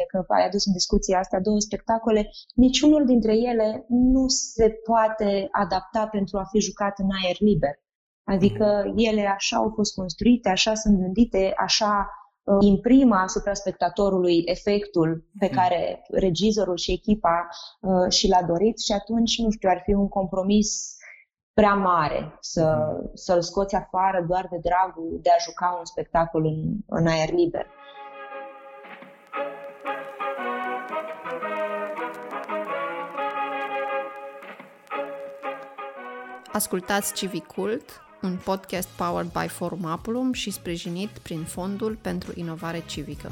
uite că ai adus în discuție astea două spectacole, niciunul dintre ele nu se poate adapta pentru a fi jucat în aer liber. Adică mhm. ele așa au fost construite, așa sunt gândite, așa uh, imprimă asupra spectatorului efectul pe mhm. care regizorul și echipa uh, și l-a dorit și atunci, nu știu, ar fi un compromis prea mare să, mhm. să-l scoți afară doar de dragul de a juca un spectacol în, în aer liber. Ascultați Civicult, un podcast powered by Forum Apulum și sprijinit prin Fondul pentru Inovare Civică.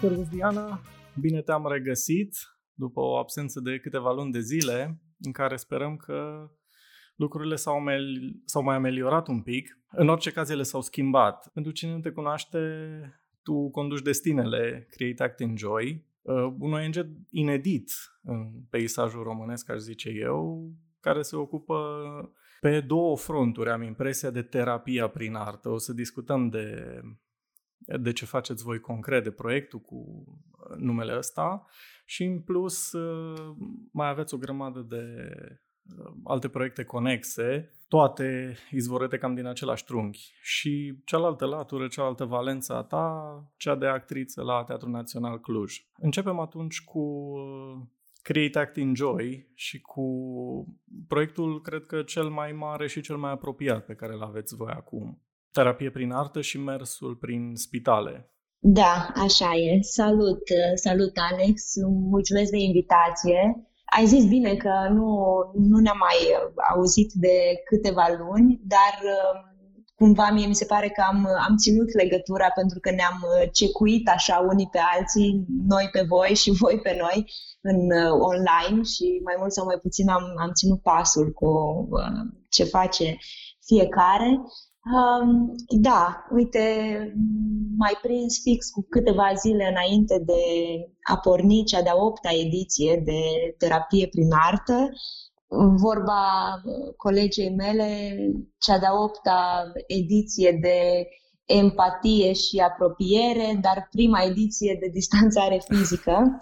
Servus Diana, bine te-am regăsit după o absență de câteva luni de zile în care sperăm că lucrurile s-au, ameli- s-au mai ameliorat un pic. În orice caz, ele s-au schimbat. Pentru cine nu te cunoaște, tu conduci destinele Create Act Enjoy, uh, un ONG inedit în peisajul românesc, aș zice eu, care se ocupă pe două fronturi, am impresia, de terapia prin artă. O să discutăm de, de ce faceți voi concret, de proiectul cu uh, numele ăsta și în plus uh, mai aveți o grămadă de alte proiecte conexe toate izvorete cam din același trunchi. Și cealaltă latură, cealaltă valență a ta, cea de actriță la Teatrul Național Cluj. Începem atunci cu uh, Create Act Enjoy și cu proiectul, cred că cel mai mare și cel mai apropiat pe care îl aveți voi acum. Terapie prin artă și mersul prin spitale. Da, așa e. Salut, uh, salut Alex, mulțumesc de invitație. Ai zis bine că nu, nu ne-am mai auzit de câteva luni, dar um, cumva mie mi se pare că am, am ținut legătura pentru că ne-am uh, cecuit așa unii pe alții, noi pe voi și voi pe noi în uh, online și mai mult sau mai puțin am, am ținut pasul cu uh, ce face fiecare. Um, da, uite, mai prins fix cu câteva zile înainte de a porni cea de-a opta ediție de terapie prin artă, vorba colegei mele, cea de-a opta ediție de empatie și apropiere, dar prima ediție de distanțare fizică.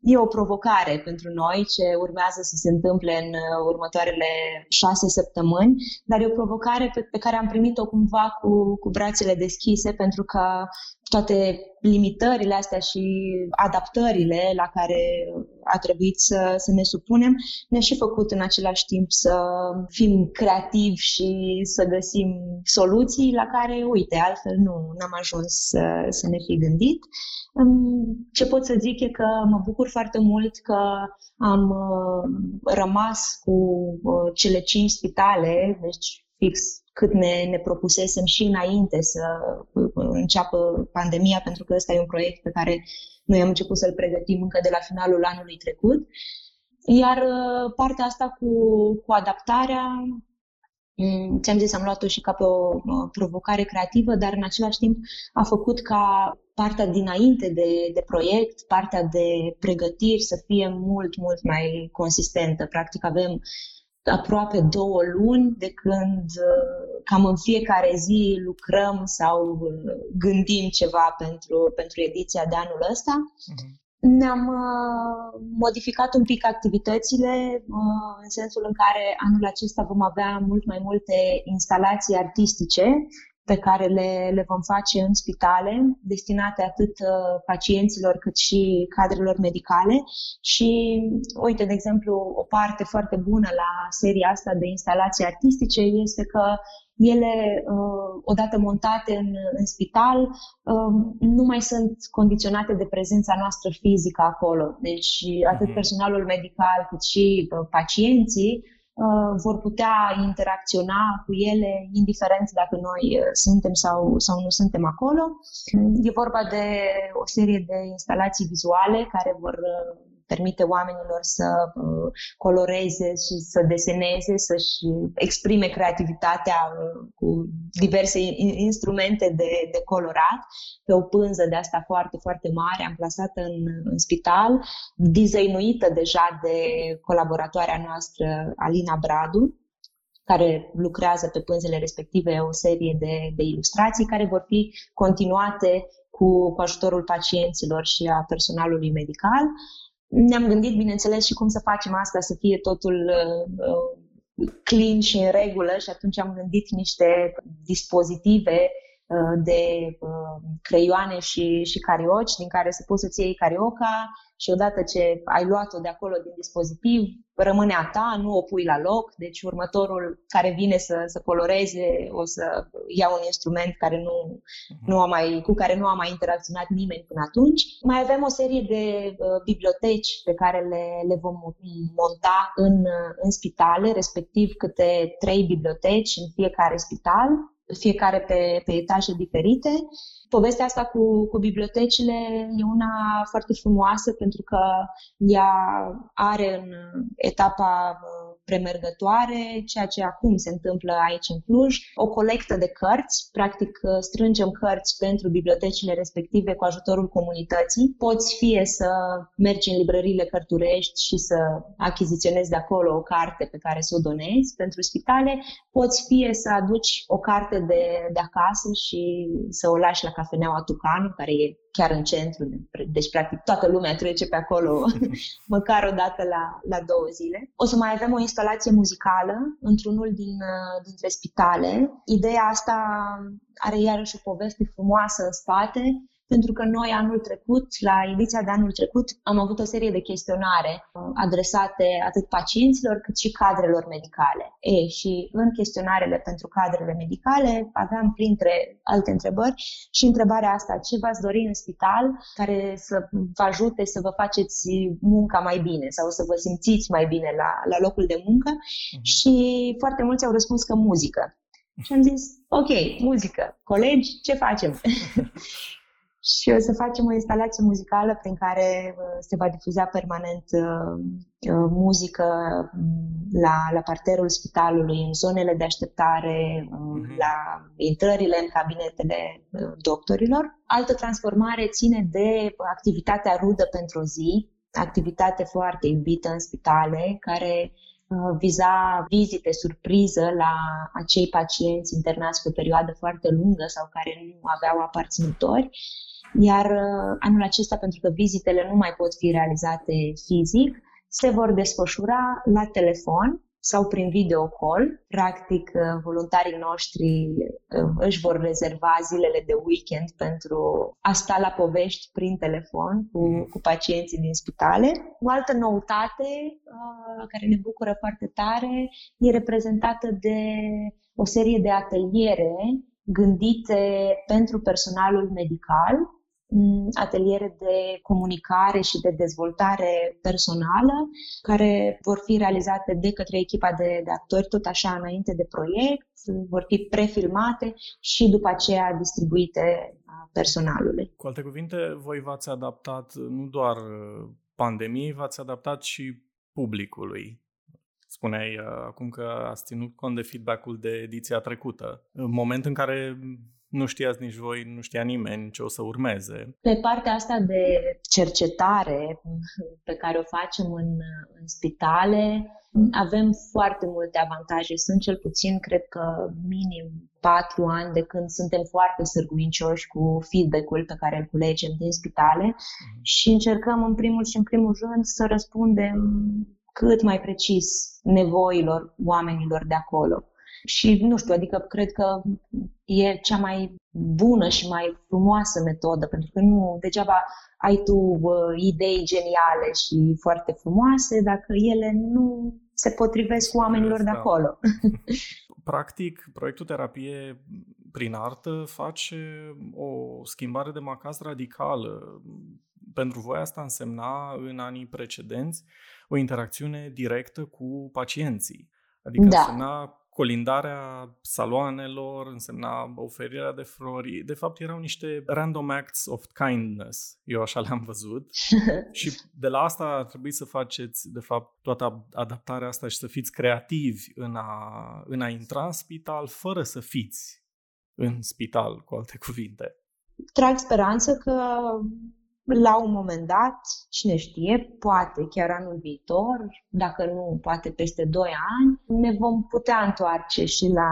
E o provocare pentru noi ce urmează să se întâmple în uh, următoarele șase săptămâni, dar e o provocare pe, pe care am primit-o cumva cu, cu brațele deschise pentru că toate limitările astea și adaptările la care a trebuit să, să ne supunem ne-a și făcut în același timp să fim creativi și să găsim soluții la care, uite, altfel nu am ajuns să, să ne fi gândit. Ce pot să zic e că mă bucur foarte mult că am uh, rămas cu uh, cele cinci spitale, deci fix cât ne, ne propusesem și înainte să uh, înceapă pandemia, pentru că ăsta e un proiect pe care noi am început să-l pregătim încă de la finalul anului trecut. Iar partea asta cu, cu adaptarea, mm, ți-am zis, am luat-o și ca pe o provocare creativă, dar în același timp a făcut ca partea dinainte de, de proiect, partea de pregătiri să fie mult, mult mai consistentă. Practic avem aproape două luni de când uh, cam în fiecare zi lucrăm sau uh, gândim ceva pentru, pentru ediția de anul ăsta. Uh-huh. Ne-am uh, modificat un pic activitățile uh, în sensul în care anul acesta vom avea mult mai multe instalații artistice pe care le, le vom face în spitale, destinate atât uh, pacienților cât și cadrelor medicale. Și, uite, de exemplu, o parte foarte bună la seria asta de instalații artistice este că ele, uh, odată montate în, în spital, um, nu mai sunt condiționate de prezența noastră fizică acolo. Deci, atât mhm. personalul medical cât și uh, pacienții Uh, vor putea interacționa cu ele, indiferent dacă noi uh, suntem sau, sau nu suntem acolo. E vorba de o serie de instalații vizuale care vor uh, permite oamenilor să uh, coloreze și să deseneze, să-și exprime creativitatea uh, cu diverse instrumente de, de colorat pe o pânză de asta foarte, foarte mare, amplasată în, în spital, designuită deja de colaboratoarea noastră Alina Bradu care lucrează pe pânzele respective o serie de, de ilustrații care vor fi continuate cu, cu ajutorul pacienților și a personalului medical. Ne-am gândit, bineînțeles, și cum să facem asta să fie totul uh, clean și în regulă și atunci am gândit niște dispozitive uh, de uh, creioane și, și carioci din care să poți să-ți iei carioca și odată ce ai luat-o de acolo din dispozitiv, rămâne a ta, nu o pui la loc, deci următorul care vine să, să coloreze o să ia un instrument care nu, mhm. nu a mai, cu care nu a mai interacționat nimeni până atunci. Mai avem o serie de uh, biblioteci pe care le, le vom monta în, în spitale, respectiv câte trei biblioteci în fiecare spital, fiecare pe, pe etaje diferite. Povestea asta cu, cu bibliotecile e una foarte frumoasă pentru că ea are în etapa premergătoare, ceea ce acum se întâmplă aici în Cluj, o colectă de cărți, practic uh, strângem cărți pentru bibliotecile respective cu ajutorul comunității. Poți fie să mergi în librăriile cărturești și să achiziționezi de acolo o carte pe care să o donezi pentru spitale, poți fie să aduci o carte de, de acasă și să o lași la cafeneaua Tucanu, care e chiar în centru, deci practic toată lumea trece pe acolo măcar o dată la, la două zile. O să mai avem o instalație muzicală într-unul din, uh, dintre spitale. Ideea asta are iarăși o poveste frumoasă în spate, pentru că noi anul trecut, la ediția de anul trecut, am avut o serie de chestionare uh, adresate atât pacienților cât și cadrelor medicale. E, și în chestionarele pentru cadrele medicale aveam printre alte întrebări și întrebarea asta, ce v-ați dori în spital care să vă ajute să vă faceți munca mai bine sau să vă simțiți mai bine la, la locul de muncă uh-huh. și foarte mulți au răspuns că muzică. Și am zis, ok, muzică, colegi, ce facem? și o să facem o instalație muzicală prin care uh, se va difuza permanent uh, uh, muzică mm, la, la parterul spitalului, în zonele de așteptare, mm-hmm. la intrările în cabinetele doctorilor. Altă transformare ține de activitatea rudă pentru o zi, activitate foarte iubită în spitale, care viza vizite surpriză la acei pacienți internați pe o perioadă foarte lungă sau care nu aveau aparținători. Iar uh, anul acesta, pentru că vizitele nu mai pot fi realizate fizic, se vor desfășura la telefon sau prin video call. Practic, uh, voluntarii noștri uh, își vor rezerva zilele de weekend pentru a sta la povești prin telefon cu, mhm. cu pacienții din spitale. O altă noutate care ne bucură foarte tare e reprezentată de o serie de ateliere gândite pentru personalul medical ateliere de comunicare și de dezvoltare personală, care vor fi realizate de către echipa de, de actori, tot așa înainte de proiect, vor fi prefilmate și după aceea distribuite personalului. Cu alte cuvinte, voi v-ați adaptat nu doar uh, pandemiei, v-ați adaptat și publicului. Spuneai uh, acum că ați ținut cont de feedback-ul de ediția trecută. În moment în care nu știați nici voi, nu știa nimeni ce o să urmeze. Pe partea asta de cercetare pe care o facem în, în spitale, avem foarte multe avantaje. Sunt cel puțin, cred că, minim patru ani de când suntem foarte sârguincioși cu feedback-ul pe care îl culegem din spitale mm-hmm. și încercăm în primul și în primul rând să răspundem cât mai precis nevoilor oamenilor de acolo. Și nu știu, adică cred că e cea mai bună și mai frumoasă metodă, pentru că nu degeaba ai tu uh, idei geniale și foarte frumoase dacă ele nu se potrivesc cu oamenilor de acolo. Practic, proiectul terapie prin artă face o schimbare de macaz radicală. Pentru voi asta însemna în anii precedenți o interacțiune directă cu pacienții. Adică da. însemna colindarea saloanelor, însemna oferirea de flori. De fapt, erau niște random acts of kindness. Eu așa le-am văzut. și de la asta ar trebui să faceți, de fapt, toată adaptarea asta și să fiți creativi în a, în a intra în spital fără să fiți în spital, cu alte cuvinte. Trag speranță că la un moment dat, cine știe, poate chiar anul viitor, dacă nu, poate peste 2 ani, ne vom putea întoarce și la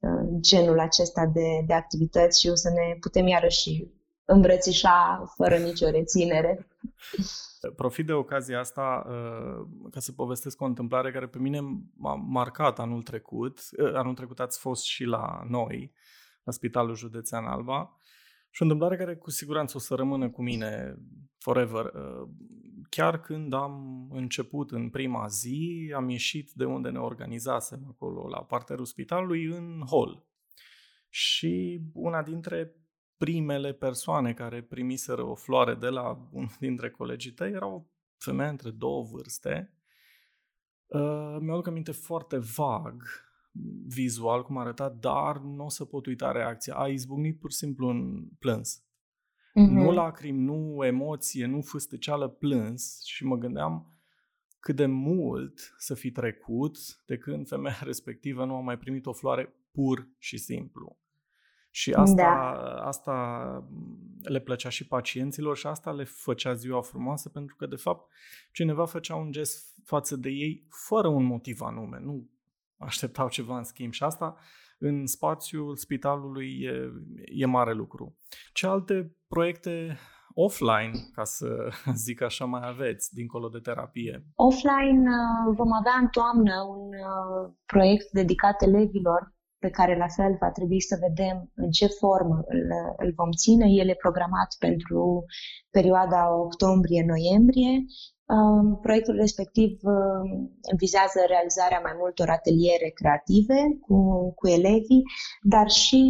uh, genul acesta de, de activități și o să ne putem iarăși îmbrățișa fără nicio reținere. Profit de ocazia asta uh, ca să povestesc o întâmplare care pe mine m-a marcat anul trecut. Uh, anul trecut ați fost și la noi, la Spitalul Județean Alba. Și o întâmplare care cu siguranță o să rămână cu mine forever. Uh, chiar când am început în prima zi, am ieșit de unde ne organizasem acolo, la parterul spitalului, în hall. Și una dintre primele persoane care primiseră o floare de la unul dintre colegii tăi era o femeie între două vârste. Uh, mi-aduc aminte foarte vag vizual cum arăta, dar nu o să pot uita reacția. A izbucnit pur și simplu în plâns. Mm-hmm. Nu lacrimi, nu emoție, nu fâstăceală, plâns și mă gândeam cât de mult să fi trecut de când femeia respectivă nu a mai primit o floare pur și simplu. Și asta, da. asta le plăcea și pacienților și asta le făcea ziua frumoasă pentru că, de fapt, cineva făcea un gest față de ei fără un motiv anume. Nu așteptau ceva în schimb și asta în spațiul spitalului e, e mare lucru. Ce alte proiecte offline, ca să zic așa, mai aveți, dincolo de terapie? Offline uh, vom avea în toamnă un uh, proiect dedicat elevilor pe care la fel va trebui să vedem în ce formă îl, îl vom ține. El e programat pentru perioada octombrie-noiembrie Proiectul respectiv vizează realizarea mai multor ateliere creative cu, cu elevii, dar și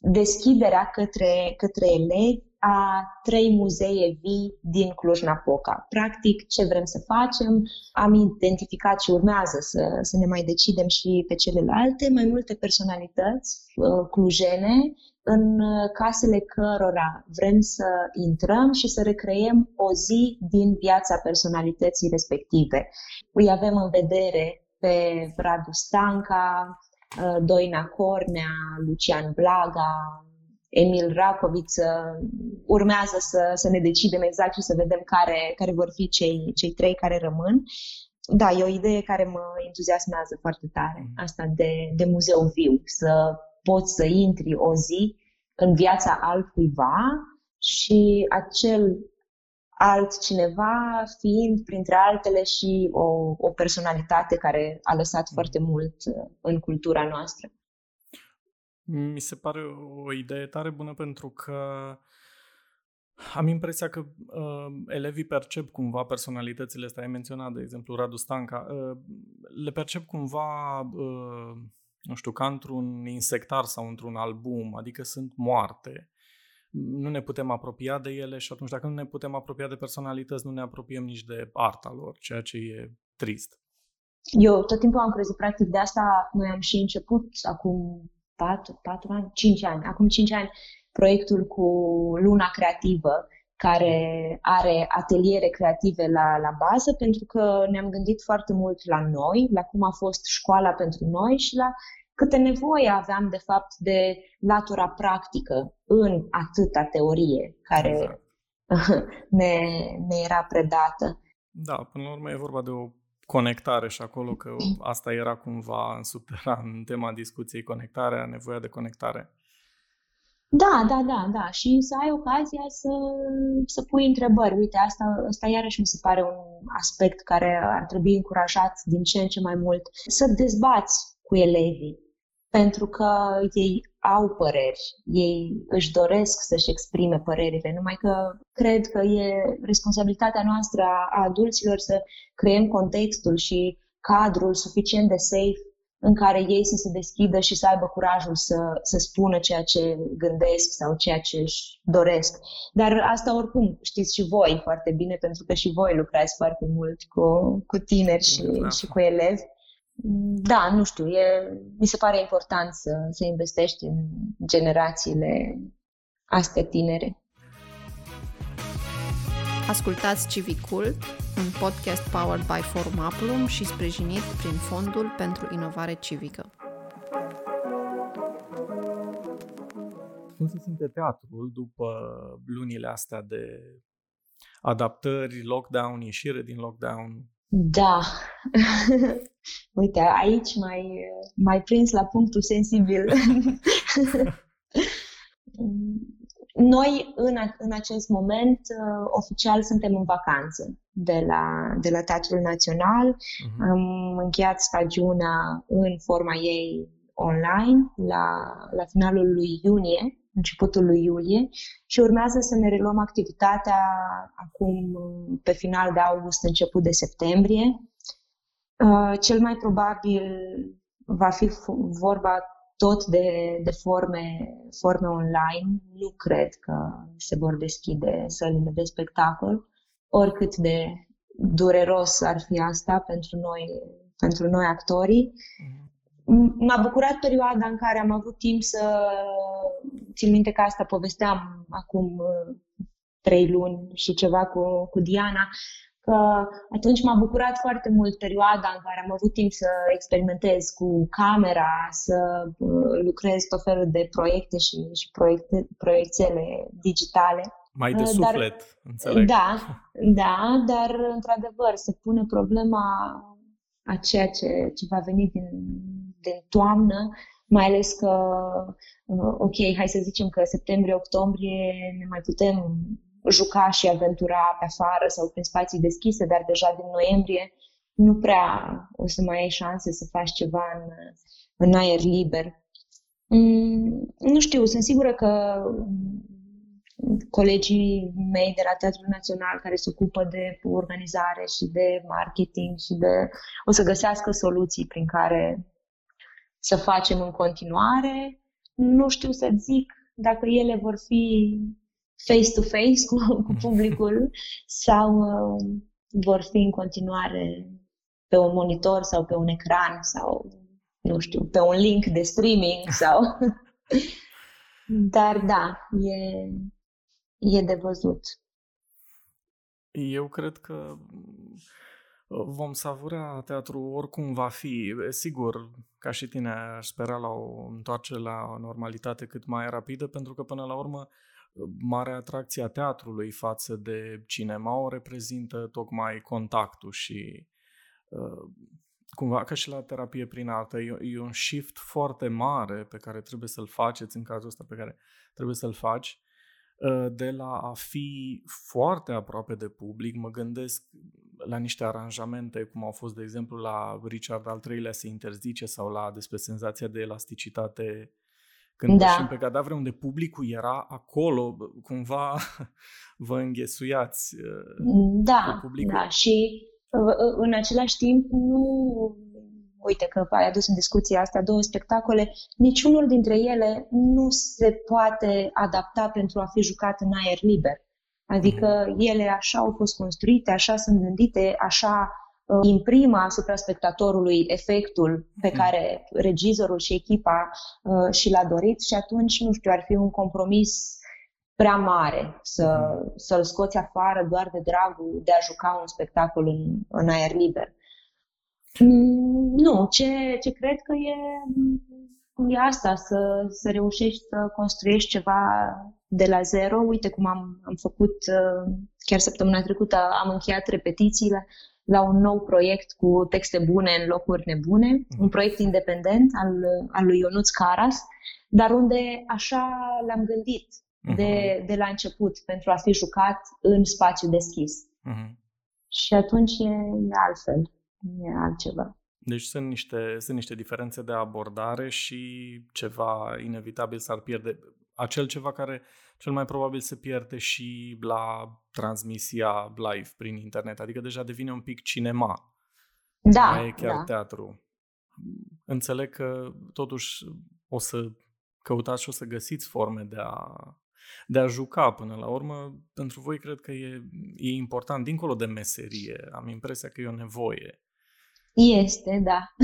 deschiderea către, către elevi a trei muzee vii din Cluj-Napoca. Practic, ce vrem să facem, am identificat și urmează să, să ne mai decidem și pe celelalte, mai multe personalități uh, clujene în uh, casele cărora vrem să intrăm și să recreăm o zi din viața personalității respective. Îi avem în vedere pe Radu Stanca, uh, Doina Cornea, Lucian Blaga, Emil Racoviță. Urmează să, să ne decidem exact și să vedem care, care vor fi cei, cei trei care rămân. Da, e o idee care mă entuziasmează foarte tare, mm. asta de, de muzeu viu, să poți să intri o zi în viața altcuiva și acel altcineva fiind, printre altele, și o, o personalitate care a lăsat mm. foarte mult uh, în cultura noastră. Mi se pare o idee tare bună pentru că am impresia că uh, elevii percep cumva personalitățile astea. Ai menționat, de exemplu, Radu Stanca. Uh, le percep cumva uh, nu știu, ca într-un insectar sau într-un album, adică sunt moarte. Nu ne putem apropia de ele și atunci dacă nu ne putem apropia de personalități, nu ne apropiem nici de arta lor, ceea ce e trist. Eu tot timpul am crezut, practic, de asta noi am și început acum 4, 4 ani, 5 ani, acum 5 ani, proiectul cu Luna Creativă, care are ateliere creative la, la bază, pentru că ne-am gândit foarte mult la noi, la cum a fost școala pentru noi și la câte nevoie aveam, de fapt, de latura practică în atâta teorie care exact. ne, ne era predată. Da, până la urmă e vorba de o conectare și acolo că asta era cumva în subteran tema discuției, conectarea, nevoia de conectare. Da, da, da, da. Și să ai ocazia să, să pui întrebări. Uite, asta, asta iarăși mi se pare un aspect care ar trebui încurajat din ce în ce mai mult. Să dezbați cu elevii, pentru că ei au păreri, ei își doresc să-și exprime părerile, numai că cred că e responsabilitatea noastră a adulților să creăm contextul și cadrul suficient de safe în care ei să se deschidă și să aibă curajul să, să spună ceea ce gândesc sau ceea ce își doresc. Dar asta oricum știți și voi foarte bine, pentru că și voi lucrați foarte mult cu, cu tineri și, da. și cu elevi. Da, nu știu, e, mi se pare important să, să investești în generațiile astea tinere. Ascultați Civicult, un podcast powered by Forum Apulum și sprijinit prin Fondul pentru Inovare Civică. Cum se simte teatrul după lunile astea de adaptări, lockdown, ieșire din lockdown? Da. Uite, aici mai, mai prins la punctul sensibil. Noi, în, în acest moment, uh, oficial suntem în vacanță de la, de la Teatrul Național. Uh-huh. Am încheiat stagiunea în forma ei online la, la finalul lui iunie, începutul lui iulie și urmează să ne reluăm activitatea acum pe final de august, început de septembrie. Uh, cel mai probabil va fi vorba tot de, de forme, forme online. Nu cred că se vor deschide sălile de spectacol, oricât de dureros ar fi asta pentru noi, pentru noi actorii. M-a bucurat perioada în care am avut timp să țin minte că asta povesteam acum uh, trei luni și ceva cu, cu Diana, că atunci m-a bucurat foarte mult perioada în care am avut timp să experimentez cu camera, să uh, lucrez tot felul de proiecte și, și proiecte, proiectele digitale. Mai de uh, suflet, dar, înțeleg. Da, da, dar într-adevăr se pune problema a ceea ce, ce va veni din, din toamnă, mai ales că, uh, ok, hai să zicem că septembrie-octombrie ne mai putem juca și aventura pe afară sau prin spații deschise, dar deja din noiembrie nu prea o să mai ai șanse să faci ceva în, în aer liber. Mm, nu știu, sunt sigură că colegii mei de la Teatrul Național care se ocupă de organizare și de marketing și de... o să găsească soluții prin care să facem în continuare. Nu știu să zic dacă ele vor fi face-to-face cu, cu publicul sau uh, vor fi în continuare pe un monitor sau pe un ecran sau, nu știu, pe un link de streaming sau... Dar da, e, e de văzut. Eu cred că vom savura teatru oricum va fi. Sigur, ca și tine, aș spera la o întoarcere la normalitate cât mai rapidă, pentru că până la urmă marea atracție a teatrului față de cinema o reprezintă tocmai contactul și uh, cumva ca și la terapie prin artă, e, e un shift foarte mare pe care trebuie să-l faceți în cazul ăsta pe care trebuie să-l faci uh, de la a fi foarte aproape de public, mă gândesc la niște aranjamente, cum au fost, de exemplu, la Richard al III-lea se interzice sau la despre senzația de elasticitate când da. ieșim pe cadavre unde publicul era acolo, cumva vă înghesuiați. Uh, da, da. Și uh, în același timp nu uite că ai adus în discuție asta două spectacole, niciunul dintre ele nu se poate adapta pentru a fi jucat în aer liber. Adică mm. ele așa au fost construite, așa sunt gândite, așa Uh, imprimă asupra spectatorului efectul pe mhm. care regizorul și echipa uh, și l-a dorit și atunci, nu știu, ar fi un compromis prea mare să, mhm. să-l scoți afară doar de dragul de a juca un spectacol în, în aer liber. Mm, nu, ce, ce cred că e, e asta, să, să reușești să construiești ceva de la zero. Uite cum am, am făcut uh, chiar săptămâna trecută, am încheiat repetițiile la un nou proiect cu texte bune în locuri nebune, mm. un proiect independent al, al lui Ionuț Caras, dar unde așa l-am gândit mm-hmm. de, de la început pentru a fi jucat în spațiu deschis. Mm-hmm. Și atunci e, e altfel, e altceva. Deci sunt niște, sunt niște diferențe de abordare și ceva inevitabil s-ar pierde. Acel ceva care cel mai probabil se pierde și la transmisia live prin internet, adică deja devine un pic cinema. Da, mai e chiar da. teatru. Înțeleg că totuși o să căutați și o să găsiți forme de a, de a juca până la urmă. Pentru voi cred că e, e important, dincolo de meserie. Am impresia că e o nevoie. Este, da.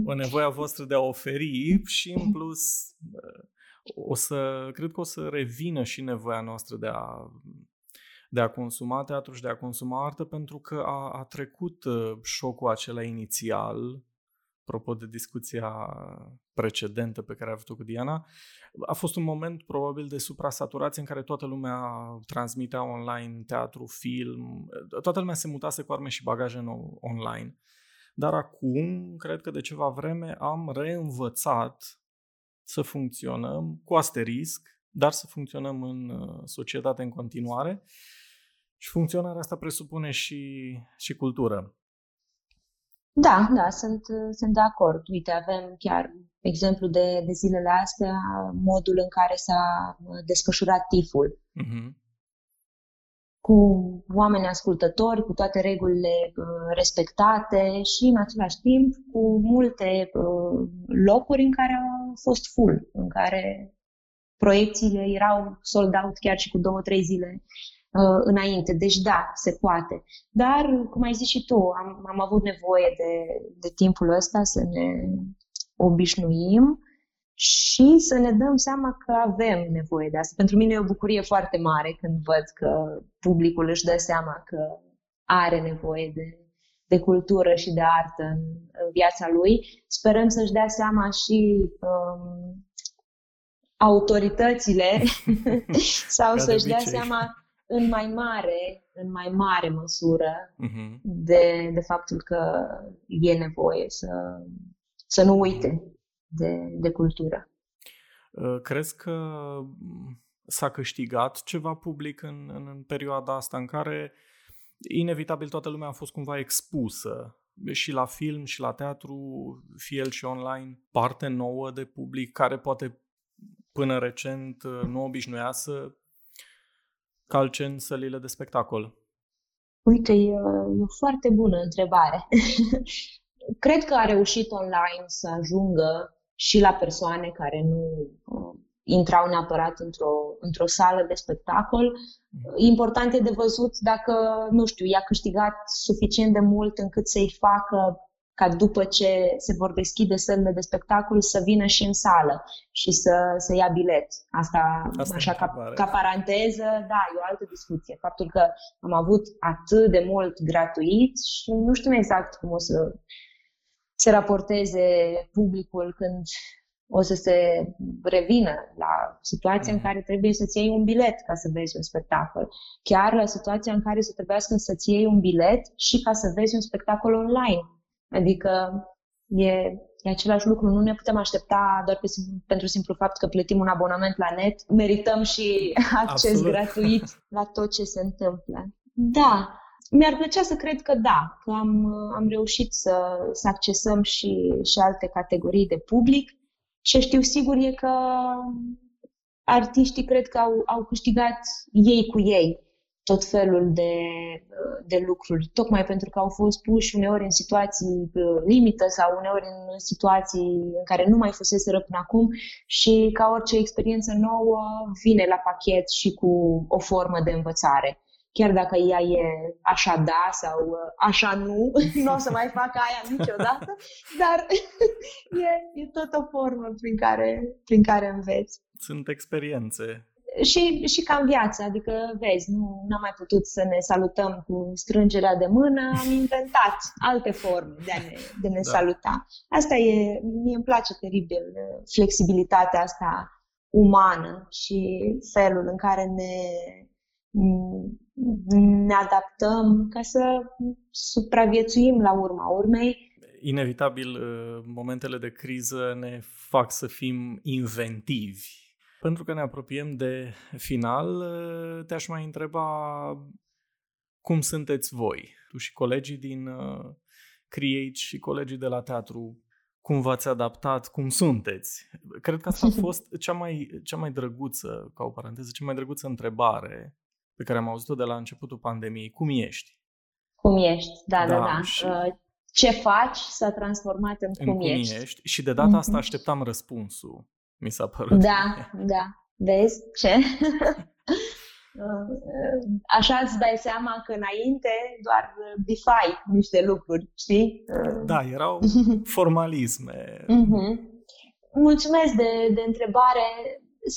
o nevoie a voastră de a oferi și în plus o să, cred că o să revină și nevoia noastră de a, de a consuma teatru și de a consuma artă pentru că a, a trecut uh, șocul acela inițial apropo de discuția precedentă pe care a avut-o cu Diana, a fost un moment probabil de suprasaturație în care toată lumea transmitea online teatru, film, toată lumea se mutase cu arme și bagaje nou online. Dar acum, cred că de ceva vreme, am reînvățat să funcționăm cu asterisc, dar să funcționăm în uh, societate în continuare. Și funcționarea asta presupune și, și cultură. Da, da, sunt, sunt de acord. Uite, avem chiar exemplu de, de zilele astea, modul în care s-a desfășurat tiful. Uh-huh. Cu oameni ascultători, cu toate regulile uh, respectate și, în același timp, cu multe uh, locuri în care au fost full, în care proiecțiile erau sold out chiar și cu două, trei zile uh, înainte. Deci da, se poate. Dar, cum ai zis și tu, am, am avut nevoie de, de timpul ăsta să ne obișnuim și să ne dăm seama că avem nevoie de asta. Pentru mine e o bucurie foarte mare când văd că publicul își dă seama că are nevoie de, de cultură și de artă în, în viața lui. Sperăm să-și dea seama și um, autoritățile sau să-și dea seama în mai mare, în mai mare măsură uh-huh. de, de faptul că e nevoie să, să nu uite de, de cultură. Uh, crezi că s-a câștigat ceva public în, în, în perioada asta în care inevitabil toată lumea a fost cumva expusă și la film și la teatru, fie el și online, parte nouă de public care poate până recent uh, nu obișnuia să calce în sălile de spectacol? Uite, e, e o foarte bună întrebare. Cred că a reușit online să ajungă și la persoane care nu uh, intrau neapărat într-o, într-o sală de spectacol. Mm. Important e de văzut dacă, nu știu, i-a câștigat suficient de mult încât să-i facă ca după ce se vor deschide sălile de spectacol să vină și în sală și să, să ia bilet. Asta, Asta așa ca, ca paranteză, da, e o altă discuție. Faptul că am avut atât de mult gratuit și nu știu exact cum o să se raporteze publicul când o să se revină la situația mm. în care trebuie să-ți iei un bilet ca să vezi un spectacol. Chiar la situația în care să trebuiască să-ți iei un bilet și ca să vezi un spectacol online Adică e, e același lucru. Nu ne putem aștepta doar pe, pentru simplu fapt că plătim un abonament la net. Merităm și acces Absolut. gratuit la tot ce se întâmplă. Da, mi-ar plăcea să cred că da, că am, am reușit să, să accesăm și, și alte categorii de public. Ce știu sigur e că artiștii cred că au, au câștigat ei cu ei tot felul de, de lucruri, tocmai pentru că au fost puși uneori în situații uh, limită sau uneori în situații în care nu mai fuseseră până acum și ca orice experiență nouă vine la pachet și cu o formă de învățare. Chiar dacă ea e așa da sau uh, așa nu, nu o să mai fac aia niciodată, dar e, e tot o formă prin care, prin care înveți. Sunt experiențe și, și ca în viață, adică, vezi, nu am mai putut să ne salutăm cu strângerea de mână, am inventat alte forme de a ne, de ne da. saluta. Asta e, mie îmi place teribil flexibilitatea asta umană și felul în care ne, ne adaptăm ca să supraviețuim la urma urmei. Inevitabil, momentele de criză ne fac să fim inventivi pentru că ne apropiem de final, te-aș mai întreba cum sunteți voi, tu și colegii din uh, Create și colegii de la teatru, cum v-ați adaptat, cum sunteți? Cred că asta a fost cea mai, cea mai drăguță, ca o paranteză, cea mai drăguță întrebare pe care am auzit-o de la începutul pandemiei. Cum ești? Cum ești, da, da, da. da. Și... Uh, ce faci s-a transformat în, în cum, cum ești. ești. Și de data asta mhm. așteptam răspunsul mi s-a părut. Da, da. Vezi ce? Așa îți dai seama că înainte doar bifai niște lucruri, știi? Da, erau formalisme. Mm-hmm. Mulțumesc de, de întrebare.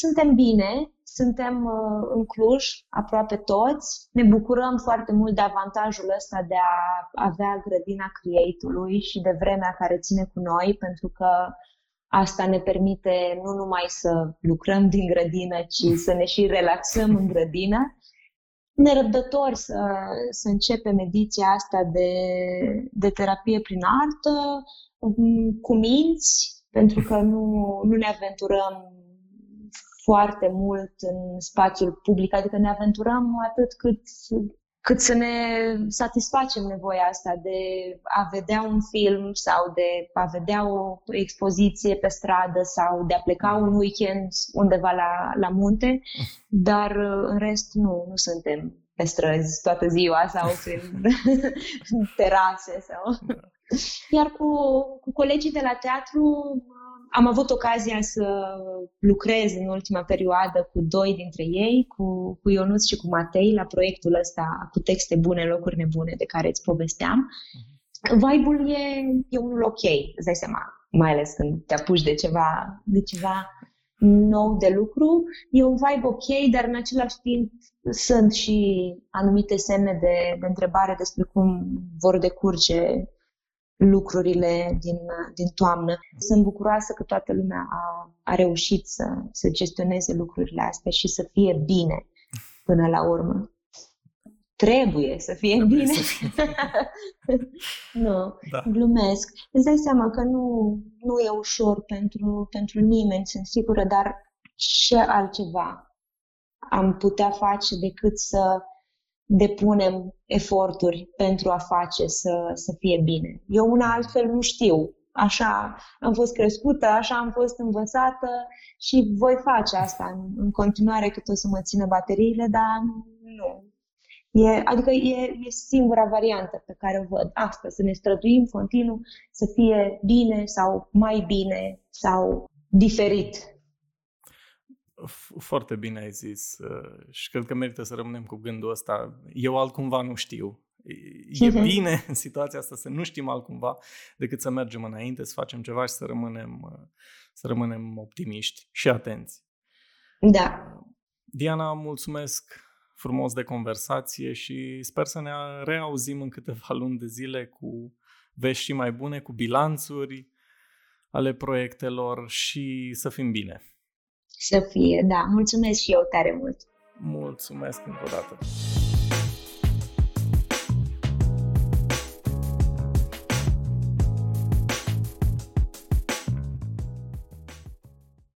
suntem bine, suntem uh, în Cluj, aproape toți. Ne bucurăm foarte mult de avantajul ăsta de a avea grădina Create-ului și de vremea care ține cu noi, pentru că asta ne permite nu numai să lucrăm din grădină, ci să ne și relaxăm în grădină. Nerăbdători să, să începem ediția asta de, de terapie prin artă, cu minți, pentru că nu, nu ne aventurăm foarte mult în spațiul public, adică ne aventurăm atât cât, cât să ne satisfacem nevoia asta de a vedea un film sau de a vedea o expoziție pe stradă sau de a pleca un weekend undeva la, la munte, dar în rest nu, nu suntem pe străzi toată ziua sau prin terase sau... Da. Iar cu, cu colegii de la teatru am avut ocazia să lucrez în ultima perioadă cu doi dintre ei, cu, cu Ionuț și cu Matei, la proiectul ăsta cu texte bune, locuri nebune, de care îți povesteam. Uh-huh. Vibe-ul e, e unul ok, îți dai seama, mai ales când te apuci de ceva, de ceva nou de lucru. E un vibe ok, dar în același timp sunt și anumite semne de, de întrebare despre cum vor decurge lucrurile din, din toamnă. Sunt bucuroasă că toată lumea a, a reușit să, să gestioneze lucrurile astea și să fie bine până la urmă. Trebuie să fie Trebuie bine. Să fie. nu, da. glumesc. Îți dai seama că nu, nu e ușor pentru, pentru nimeni, sunt sigură, dar ce altceva am putea face decât să depunem eforturi pentru a face să, să fie bine. Eu una altfel nu știu. Așa am fost crescută, așa am fost învățată și voi face asta în, în continuare cât o să mă țină bateriile, dar nu. E, adică e, e singura variantă pe care o văd. Asta, să ne străduim continuu să fie bine sau mai bine sau diferit foarte bine ai zis uh, și cred că merită să rămânem cu gândul ăsta. Eu altcumva nu știu. E bine în situația asta să nu știm altcumva decât să mergem înainte, să facem ceva și să rămânem, uh, să rămânem optimiști și atenți. Da. Diana, mulțumesc frumos de conversație și sper să ne reauzim în câteva luni de zile cu vești și mai bune, cu bilanțuri ale proiectelor și să fim bine să fie. Da, mulțumesc și eu tare mult! Mulțumesc încă o dată!